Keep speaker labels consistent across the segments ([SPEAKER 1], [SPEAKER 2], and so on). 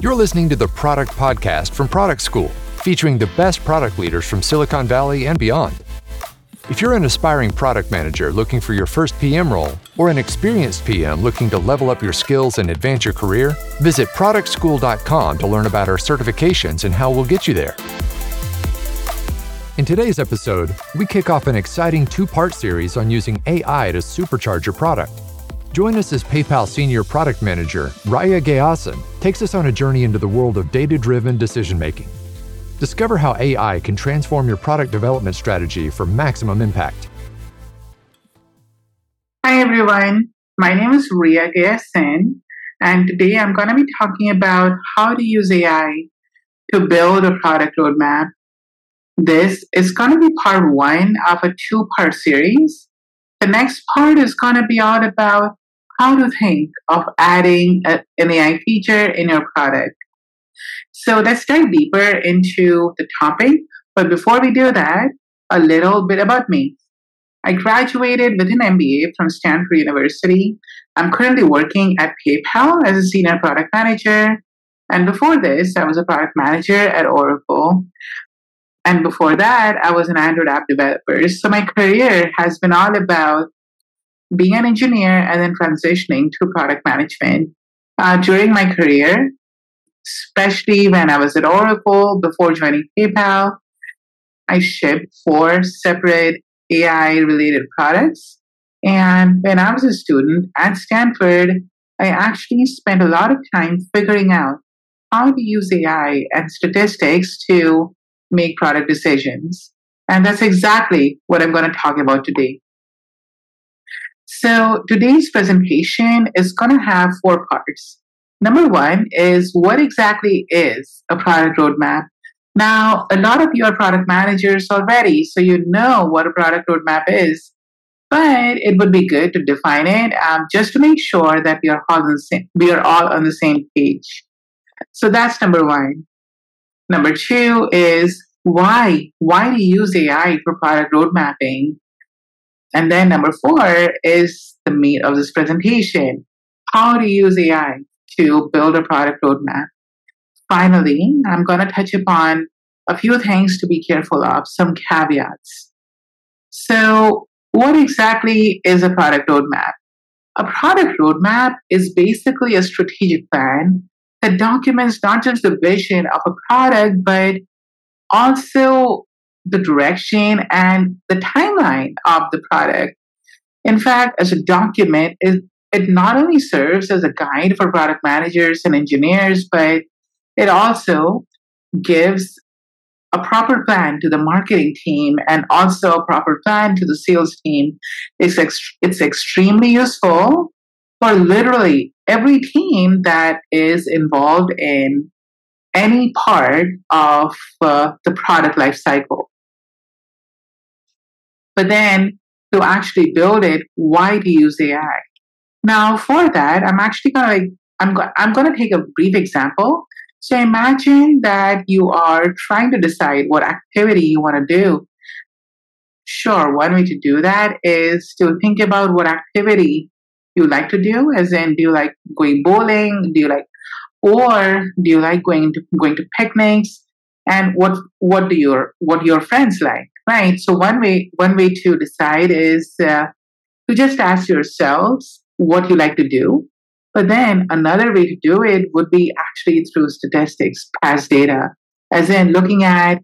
[SPEAKER 1] You're listening to the Product Podcast from Product School, featuring the best product leaders from Silicon Valley and beyond. If you're an aspiring product manager looking for your first PM role, or an experienced PM looking to level up your skills and advance your career, visit productschool.com to learn about our certifications and how we'll get you there. In today's episode, we kick off an exciting two part series on using AI to supercharge your product. Join us as PayPal Senior Product Manager Riya Gayasen takes us on a journey into the world of data driven decision making. Discover how AI can transform your product development strategy for maximum impact.
[SPEAKER 2] Hi, everyone. My name is Riya Gayasen, and today I'm going to be talking about how to use AI to build a product roadmap this is going to be part one of a two part series. The next part is going to be all about how to think of adding a, an AI feature in your product. So let's dive deeper into the topic. But before we do that, a little bit about me. I graduated with an MBA from Stanford University. I'm currently working at PayPal as a senior product manager. And before this, I was a product manager at Oracle. And before that, I was an Android app developer. So my career has been all about being an engineer and then transitioning to product management. Uh, during my career, especially when I was at Oracle before joining PayPal, I shipped four separate AI related products. And when I was a student at Stanford, I actually spent a lot of time figuring out how to use AI and statistics to make product decisions. And that's exactly what I'm going to talk about today. So today's presentation is going to have four parts. Number one is what exactly is a product roadmap? Now, a lot of you are product managers already, so you know what a product roadmap is. But it would be good to define it um, just to make sure that we are all on the same, we are all on the same page. So that's number one. Number two is why? Why do you use AI for product road mapping? And then number four is the meat of this presentation. How to use AI to build a product roadmap. Finally, I'm going to touch upon a few things to be careful of, some caveats. So, what exactly is a product roadmap? A product roadmap is basically a strategic plan that documents not just the vision of a product, but also the direction and the timeline of the product. In fact, as a document, it, it not only serves as a guide for product managers and engineers, but it also gives a proper plan to the marketing team and also a proper plan to the sales team. It's, ex- it's extremely useful for literally every team that is involved in any part of uh, the product life cycle. But then to actually build it, why do you use AI? Now, for that, I'm actually going to I'm, go- I'm going to take a brief example. So imagine that you are trying to decide what activity you want to do. Sure, one way to do that is to think about what activity you like to do, as in, do you like going bowling? Do you like, or do you like going to going to picnics? And what what do your what your friends like, right? So one way one way to decide is uh, to just ask yourselves what you like to do. But then another way to do it would be actually through statistics, past data, as in looking at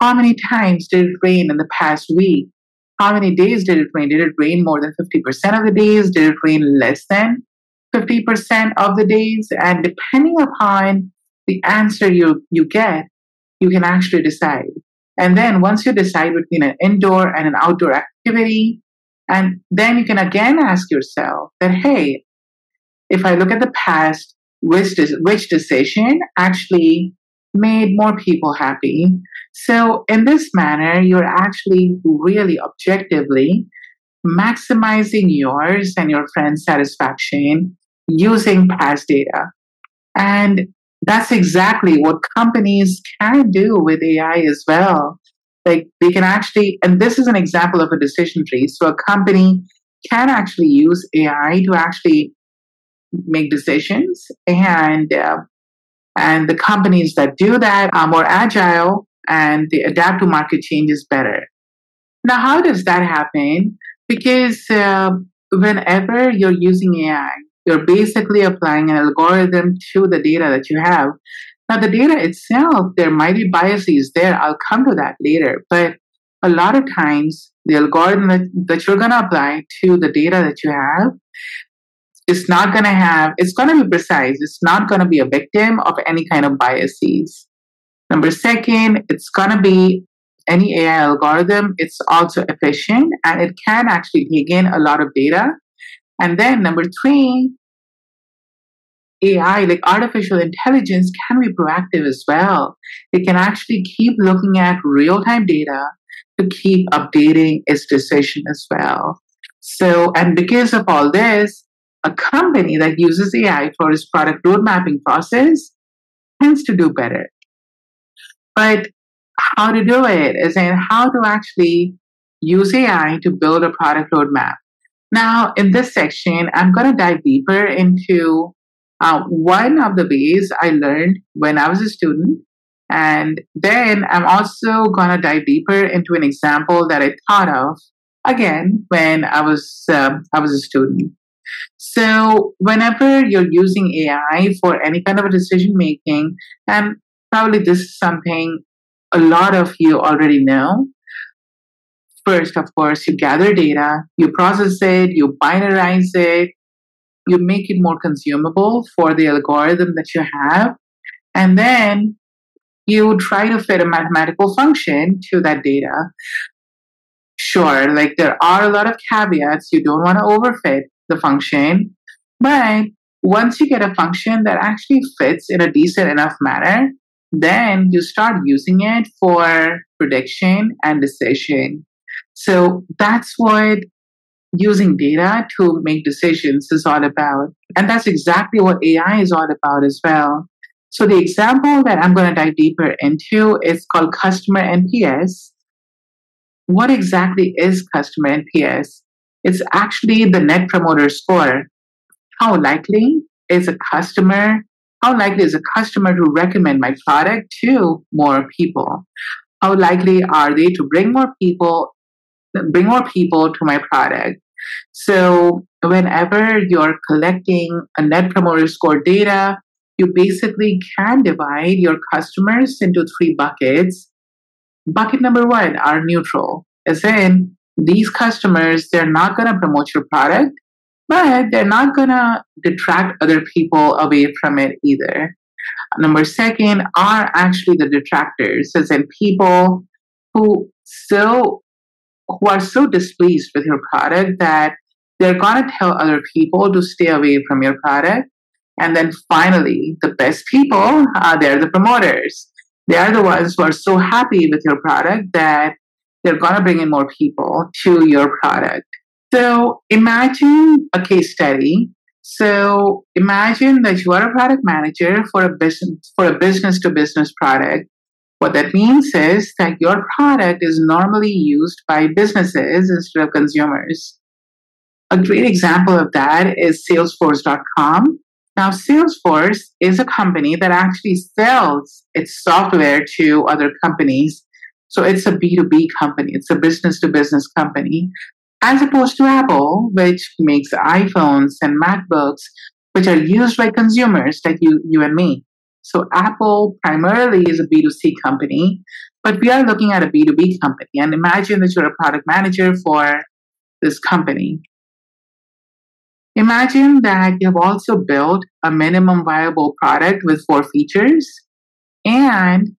[SPEAKER 2] how many times did it rain in the past week? How many days did it rain? Did it rain more than 50% of the days? Did it rain less than 50% of the days? And depending upon the answer you, you get, you can actually decide. And then once you decide between an indoor and an outdoor activity, and then you can again ask yourself that, hey, if I look at the past, which, which decision actually made more people happy. So, in this manner, you're actually really objectively maximizing yours and your friend's satisfaction using past data. And that's exactly what companies can do with AI as well. Like they can actually, and this is an example of a decision tree. So a company can actually use AI to actually make decisions and uh, And the companies that do that are more agile and they adapt to market changes better. Now, how does that happen? Because uh, whenever you're using AI, you're basically applying an algorithm to the data that you have. Now, the data itself, there might be biases there. I'll come to that later. But a lot of times, the algorithm that, that you're going to apply to the data that you have is not going to have, it's going to be precise. It's not going to be a victim of any kind of biases. Number second, it's going to be any AI algorithm, it's also efficient and it can actually take in a lot of data. And then number three, AI, like artificial intelligence, can be proactive as well. It can actually keep looking at real time data to keep updating its decision as well. So, and because of all this, a company that uses AI for its product road mapping process tends to do better. But how to do it is in how to actually use AI to build a product roadmap. Now, in this section, I'm going to dive deeper into uh, one of the ways I learned when I was a student. And then I'm also going to dive deeper into an example that I thought of again when I was um, I was a student. So whenever you're using AI for any kind of a decision making, and probably this is something a lot of you already know. First, of course, you gather data, you process it, you binarize it, you make it more consumable for the algorithm that you have, and then you try to fit a mathematical function to that data. Sure, like there are a lot of caveats. You don't want to overfit the function, but once you get a function that actually fits in a decent enough manner, then you start using it for prediction and decision. So that's what using data to make decisions is all about. And that's exactly what AI is all about as well. So the example that I'm going to dive deeper into is called customer NPS. What exactly is customer NPS? It's actually the net promoter score. How likely is a customer how likely is a customer to recommend my product to more people? How likely are they to bring more people, bring more people to my product? So whenever you're collecting a net promoter score data, you basically can divide your customers into three buckets. Bucket number one are neutral, as in these customers, they're not going to promote your product but they're not going to detract other people away from it either. Number second are actually the detractors, as in people who so who are so displeased with your product that they're going to tell other people to stay away from your product. And then finally, the best people are they're the promoters. They are the ones who are so happy with your product that they're going to bring in more people to your product. So imagine a case study. So imagine that you are a product manager for a business for a business to business product. What that means is that your product is normally used by businesses instead of consumers. A great example of that is Salesforce.com. Now, Salesforce is a company that actually sells its software to other companies. So it's a B2B company, it's a business to business company as opposed to Apple, which makes iPhones and MacBooks, which are used by consumers like you, you and me. So Apple primarily is a B2C company, but we are looking at a B2B company. And imagine that you're a product manager for this company. Imagine that you've also built a minimum viable product with four features, and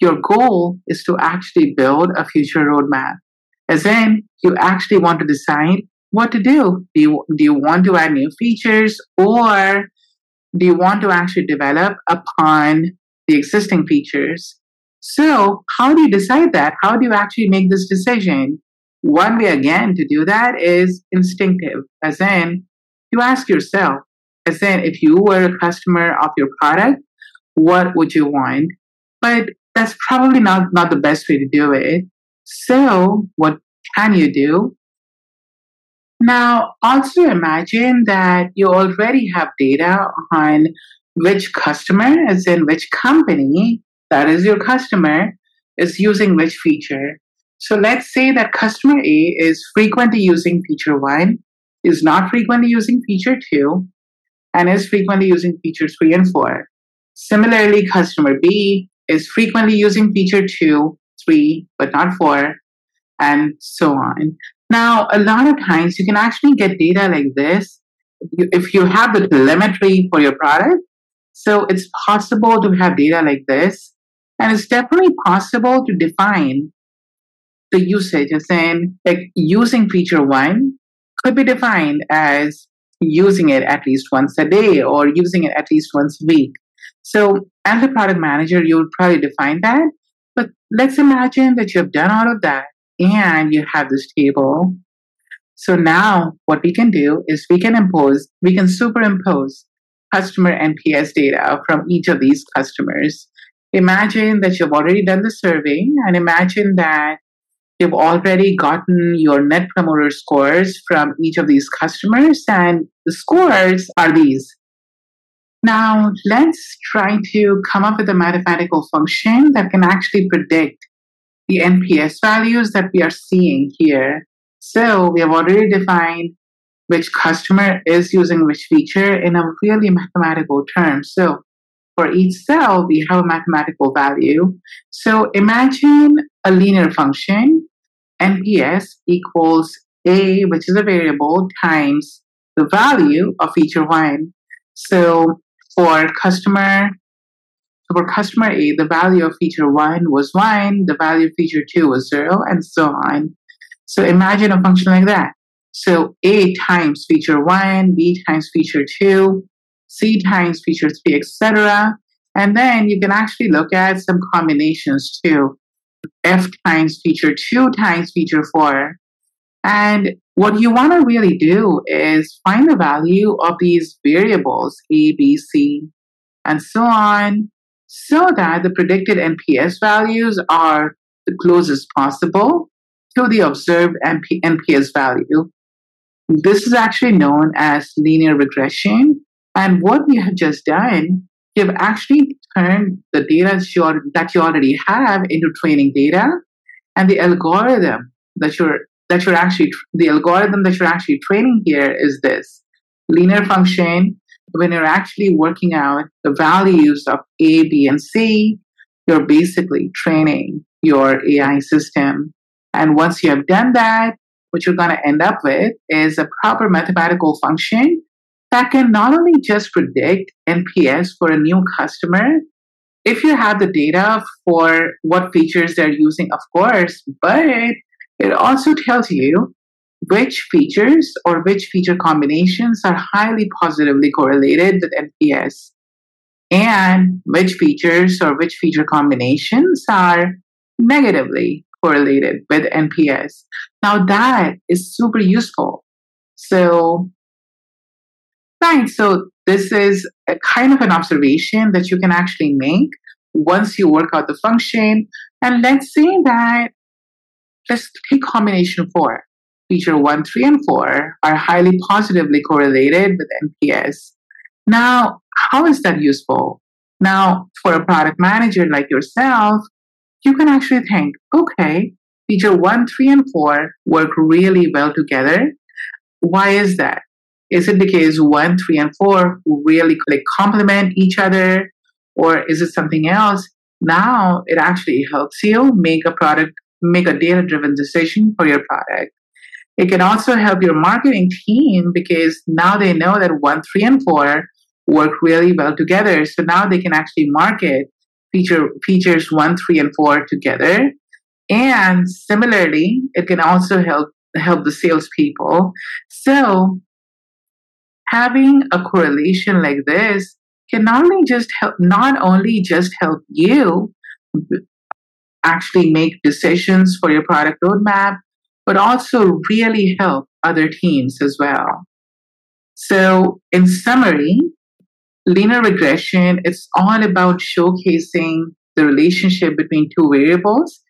[SPEAKER 2] your goal is to actually build a future roadmap. As in, you actually want to decide what to do. Do you, do you want to add new features or do you want to actually develop upon the existing features? So, how do you decide that? How do you actually make this decision? One way, again, to do that is instinctive, as in, you ask yourself, as in, if you were a customer of your product, what would you want? But that's probably not, not the best way to do it. So, what can you do? Now, also imagine that you already have data on which customer, as in which company that is your customer, is using which feature. So let's say that customer A is frequently using feature one, is not frequently using feature two, and is frequently using feature three and four. Similarly, customer B is frequently using feature two, three, but not four, and so on. Now, a lot of times you can actually get data like this if you have the telemetry for your product. So it's possible to have data like this, and it's definitely possible to define the usage as in like using feature one could be defined as using it at least once a day or using it at least once a week. So as a product manager, you would probably define that. But let's imagine that you've done all of that and you have this table. So now what we can do is we can impose, we can superimpose customer NPS data from each of these customers. Imagine that you've already done the survey and imagine that you've already gotten your net promoter scores from each of these customers and the scores are these. Now let's try to come up with a mathematical function that can actually predict the NPS values that we are seeing here. So we have already defined which customer is using which feature in a really mathematical term. So for each cell, we have a mathematical value. So imagine a linear function, NPS equals A, which is a variable, times the value of feature one. So for customer for customer A, the value of feature one was one, the value of feature two was zero, and so on. So imagine a function like that. So A times feature one, B times feature two, C times feature three, etc. And then you can actually look at some combinations too. F times feature two times feature four. And what you want to really do is find the value of these variables, A, B, C, and so on, so that the predicted NPS values are the closest possible to the observed NP- NPS value. This is actually known as linear regression. And what we have just done, you've actually turned the data that you already have into training data, and the algorithm that you're that you're actually the algorithm that you're actually training here is this linear function when you're actually working out the values of A, B, and C, you're basically training your AI system. And once you have done that, what you're going to end up with is a proper mathematical function that can not only just predict NPS for a new customer, if you have the data for what features they're using, of course, but it also tells you which features or which feature combinations are highly positively correlated with NPS and which features or which feature combinations are negatively correlated with NPS. Now that is super useful. So, right, so this is a kind of an observation that you can actually make once you work out the function. And let's say that, let's take combination four feature 1, 3, and 4 are highly positively correlated with NPS. Now, how is that useful? Now, for a product manager like yourself, you can actually think, okay, feature 1, 3, and 4 work really well together. Why is that? Is it because 1, 3, and 4 really like complement each other? Or is it something else? Now it actually helps you make a product, make a data driven decision for your product. It can also help your marketing team because now they know that one, three, and four work really well together. So now they can actually market feature features one, three, and four together. And similarly, it can also help help the salespeople. So having a correlation like this can not only just help not only just help you actually make decisions for your product roadmap, but also really help other teams as well. So, in summary, linear regression it's all about showcasing the relationship between two variables.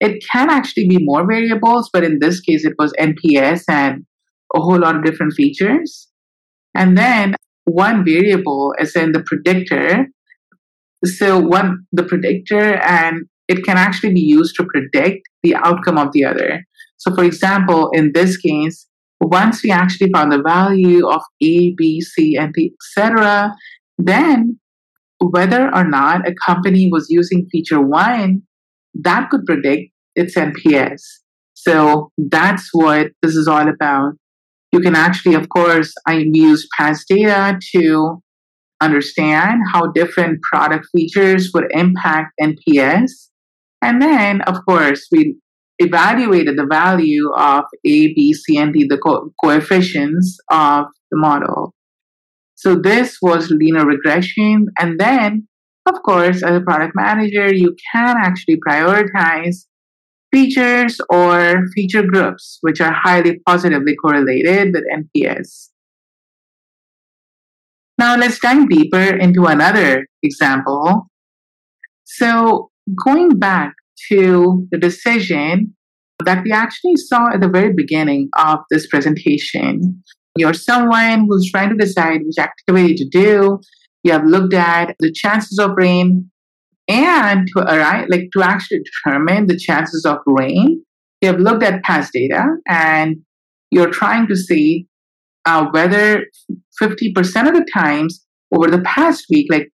[SPEAKER 2] It can actually be more variables, but in this case, it was NPS and a whole lot of different features. And then one variable is in the predictor. So one the predictor and it can actually be used to predict the outcome of the other. So for example, in this case, once we actually found the value of A, B, C, and D, etc., then whether or not a company was using feature one, that could predict its NPS. So that's what this is all about. You can actually, of course, I use past data to understand how different product features would impact NPS. And then, of course, we evaluated the value of A, B, C, and D, the co- coefficients of the model. So this was linear regression. And then, of course, as a product manager, you can actually prioritize features or feature groups which are highly positively correlated with NPS. Now let's dive deeper into another example. So going back to the decision that we actually saw at the very beginning of this presentation. You're someone who's trying to decide which activity to do. You have looked at the chances of rain and to arrive, like to actually determine the chances of rain, you have looked at past data and you're trying to see uh, whether 50% of the times over the past week, like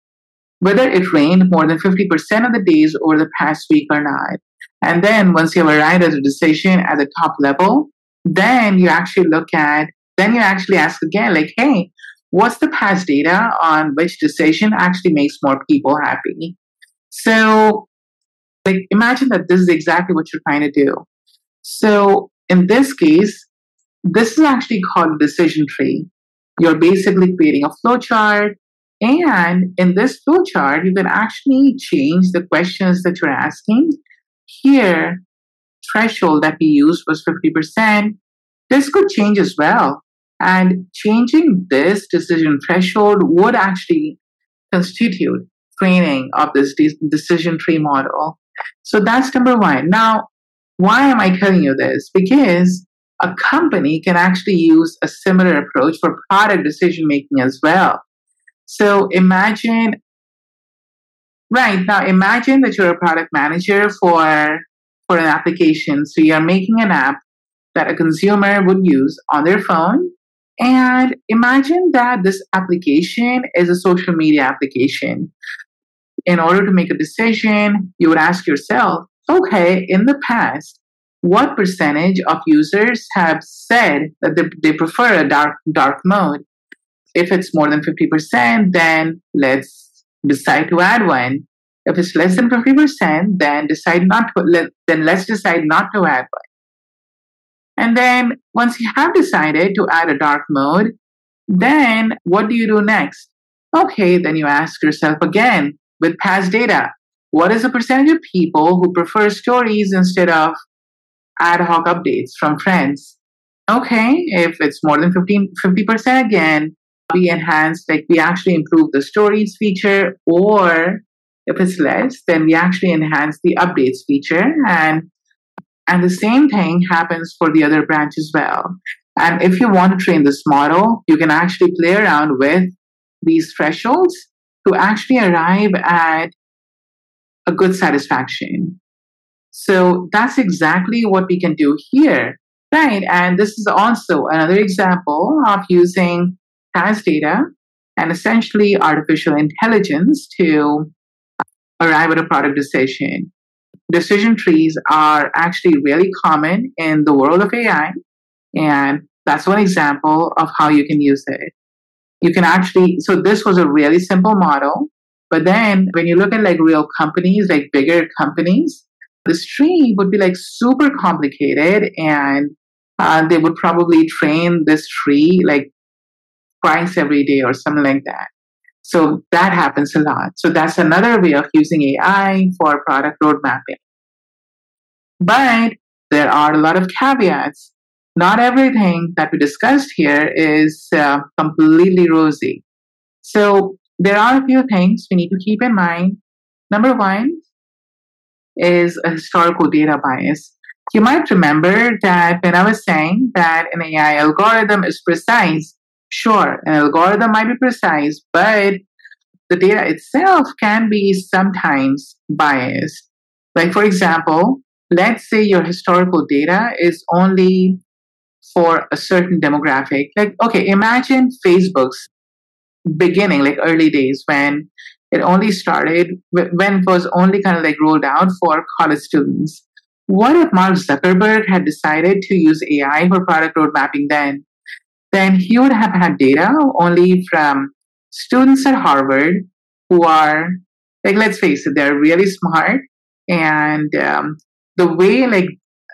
[SPEAKER 2] whether it rained more than 50% of the days over the past week or not. And then once you have arrived at a decision at the top level, then you actually look at, then you actually ask again, like, hey, what's the past data on which decision actually makes more people happy? So, like, imagine that this is exactly what you're trying to do. So, in this case, this is actually called a decision tree. You're basically creating a flowchart and in this flowchart, you can actually change the questions that you're asking. Here, threshold that we used was 50%. This could change as well. And changing this decision threshold would actually constitute training of this de- decision tree model. So that's number one. Now, why am I telling you this? Because a company can actually use a similar approach for product decision making as well. So imagine, right now, imagine that you're a product manager for, for an application. So you're making an app that a consumer would use on their phone. And imagine that this application is a social media application. In order to make a decision, you would ask yourself, okay, in the past, what percentage of users have said that they, prefer a dark dark mode if it's more than 50%, then let's decide to add one. If it's less than 50%, then decide not to, then let's decide not to add one. And then once you have decided to add a dark mode, then what do you do next? Okay, then you ask yourself again with past data, what is the percentage of people who prefer stories instead of ad hoc updates from friends? Okay, if it's more than 15, 50% again, we enhance, like we actually improve the stories feature, or if it's less, then we actually enhance the updates feature. And and the same thing happens for the other branch as well. And if you want to train this model, you can actually play around with these thresholds to actually arrive at a good satisfaction. So that's exactly what we can do here, right? And this is also another example of using has data and essentially artificial intelligence to arrive at a product decision. Decision trees are actually really common in the world of AI, and that's one example of how you can use it. You can actually, so this was a really simple model, but then when you look at like real companies, like bigger companies, this tree would be like super complicated and uh, they would probably train this tree like twice every day or something like that. So that happens a lot. So that's another way of using AI for product road mapping. But there are a lot of caveats. Not everything that we discussed here is uh, completely rosy. So there are a few things we need to keep in mind. Number one is a historical data bias. You might remember that when I was saying that an AI algorithm is precise Sure, an algorithm might be precise, but the data itself can be sometimes biased. Like, for example, let's say your historical data is only for a certain demographic. Like, okay, imagine Facebook's beginning, like early days when it only started, when it was only kind of like rolled out for college students. What if Mark Zuckerberg had decided to use AI for product road mapping then? Then he would have had data only from students at Harvard who are, like, let's face it, they're really smart. And um, the way, like,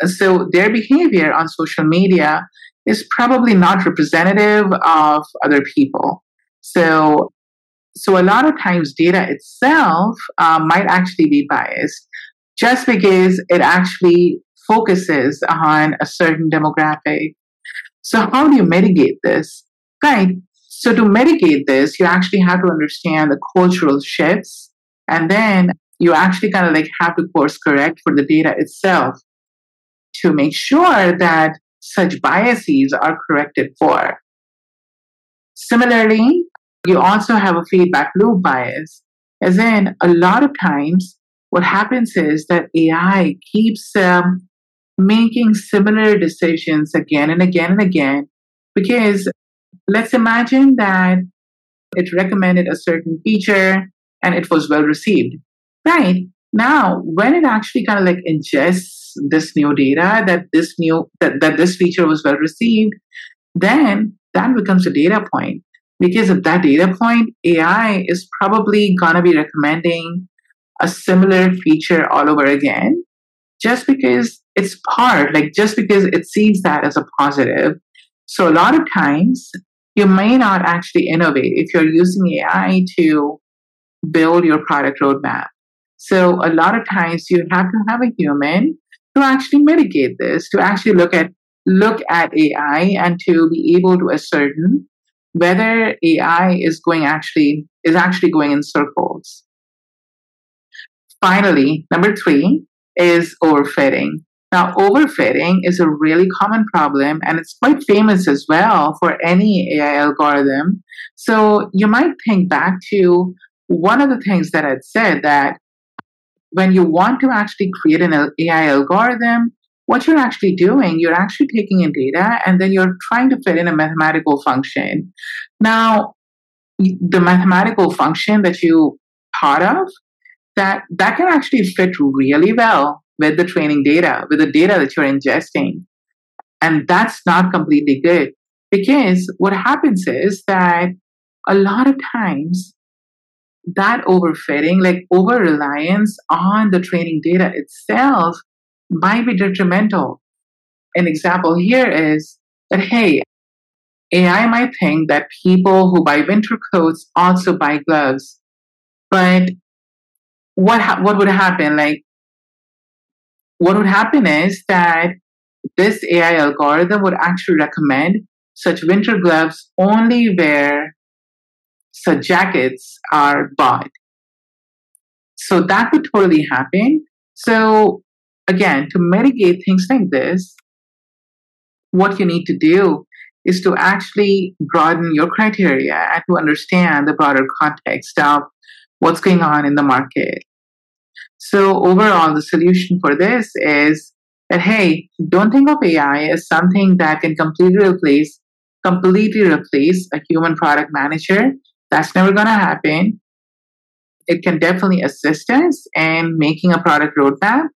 [SPEAKER 2] so their behavior on social media is probably not representative of other people. So, so a lot of times data itself uh, might actually be biased just because it actually focuses on a certain demographic. So how do you mitigate this? Right. So to mitigate this, you actually have to understand the cultural shifts and then you actually kind of like have to course correct for the data itself to make sure that such biases are corrected for. Similarly, you also have a feedback loop bias, as in a lot of times what happens is that AI keeps um, making similar decisions again and again and again because let's imagine that it recommended a certain feature and it was well received. Right. Now, when it actually kind of like ingests this new data that this new that, that this feature was well received, then that becomes a data point. Because at that data point, AI is probably gonna be recommending a similar feature all over again just because it's part, like just because it sees that as a positive. So a lot of times you may not actually innovate if you're using AI to build your product roadmap. So a lot of times you have to have a human to actually mitigate this, to actually look at look at AI and to be able to ascertain whether AI is going actually is actually going in circles. Finally, number three is overfitting. Now, overfitting is a really common problem and it's quite famous as well for any AI algorithm. So you might think back to one of the things that I'd said that when you want to actually create an AI algorithm, what you're actually doing, you're actually taking in data and then you're trying to fit in a mathematical function. Now, the mathematical function that you thought of that that can actually fit really well with the training data, with the data that you're ingesting. And that's not completely good because what happens is that a lot of times that overfitting, like over reliance on the training data itself, might be detrimental. An example here is that, hey, AI might think that people who buy winter coats also buy gloves. But what ha- what would happen? Like, what would happen is that this AI algorithm would actually recommend such winter gloves only where such jackets are bought. So that would totally happen. So again, to mitigate things like this, what you need to do is to actually broaden your criteria and to understand the broader context of what's going on in the market. So overall, the solution for this is that, hey, don't think of AI as something that can completely replace, completely replace a human product manager. That's never going to happen. It can definitely assist us in making a product roadmap.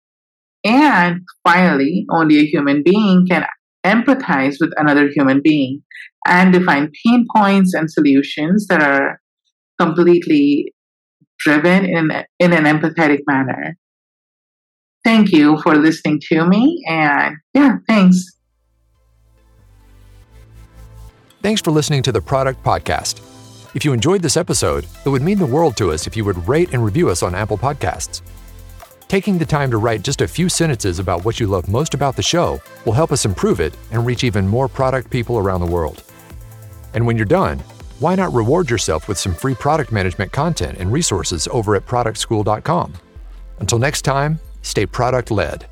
[SPEAKER 2] And finally, only a human being can empathize with another human being and define pain points and solutions that are completely driven in, in an empathetic manner. Thank you for listening to me, and yeah, thanks.
[SPEAKER 1] Thanks for listening to the Product Podcast. If you enjoyed this episode, it would mean the world to us if you would rate and review us on Apple Podcasts. Taking the time to write just a few sentences about what you love most about the show will help us improve it and reach even more product people around the world. And when you're done, why not reward yourself with some free product management content and resources over at productschool.com? Until next time, stay product led.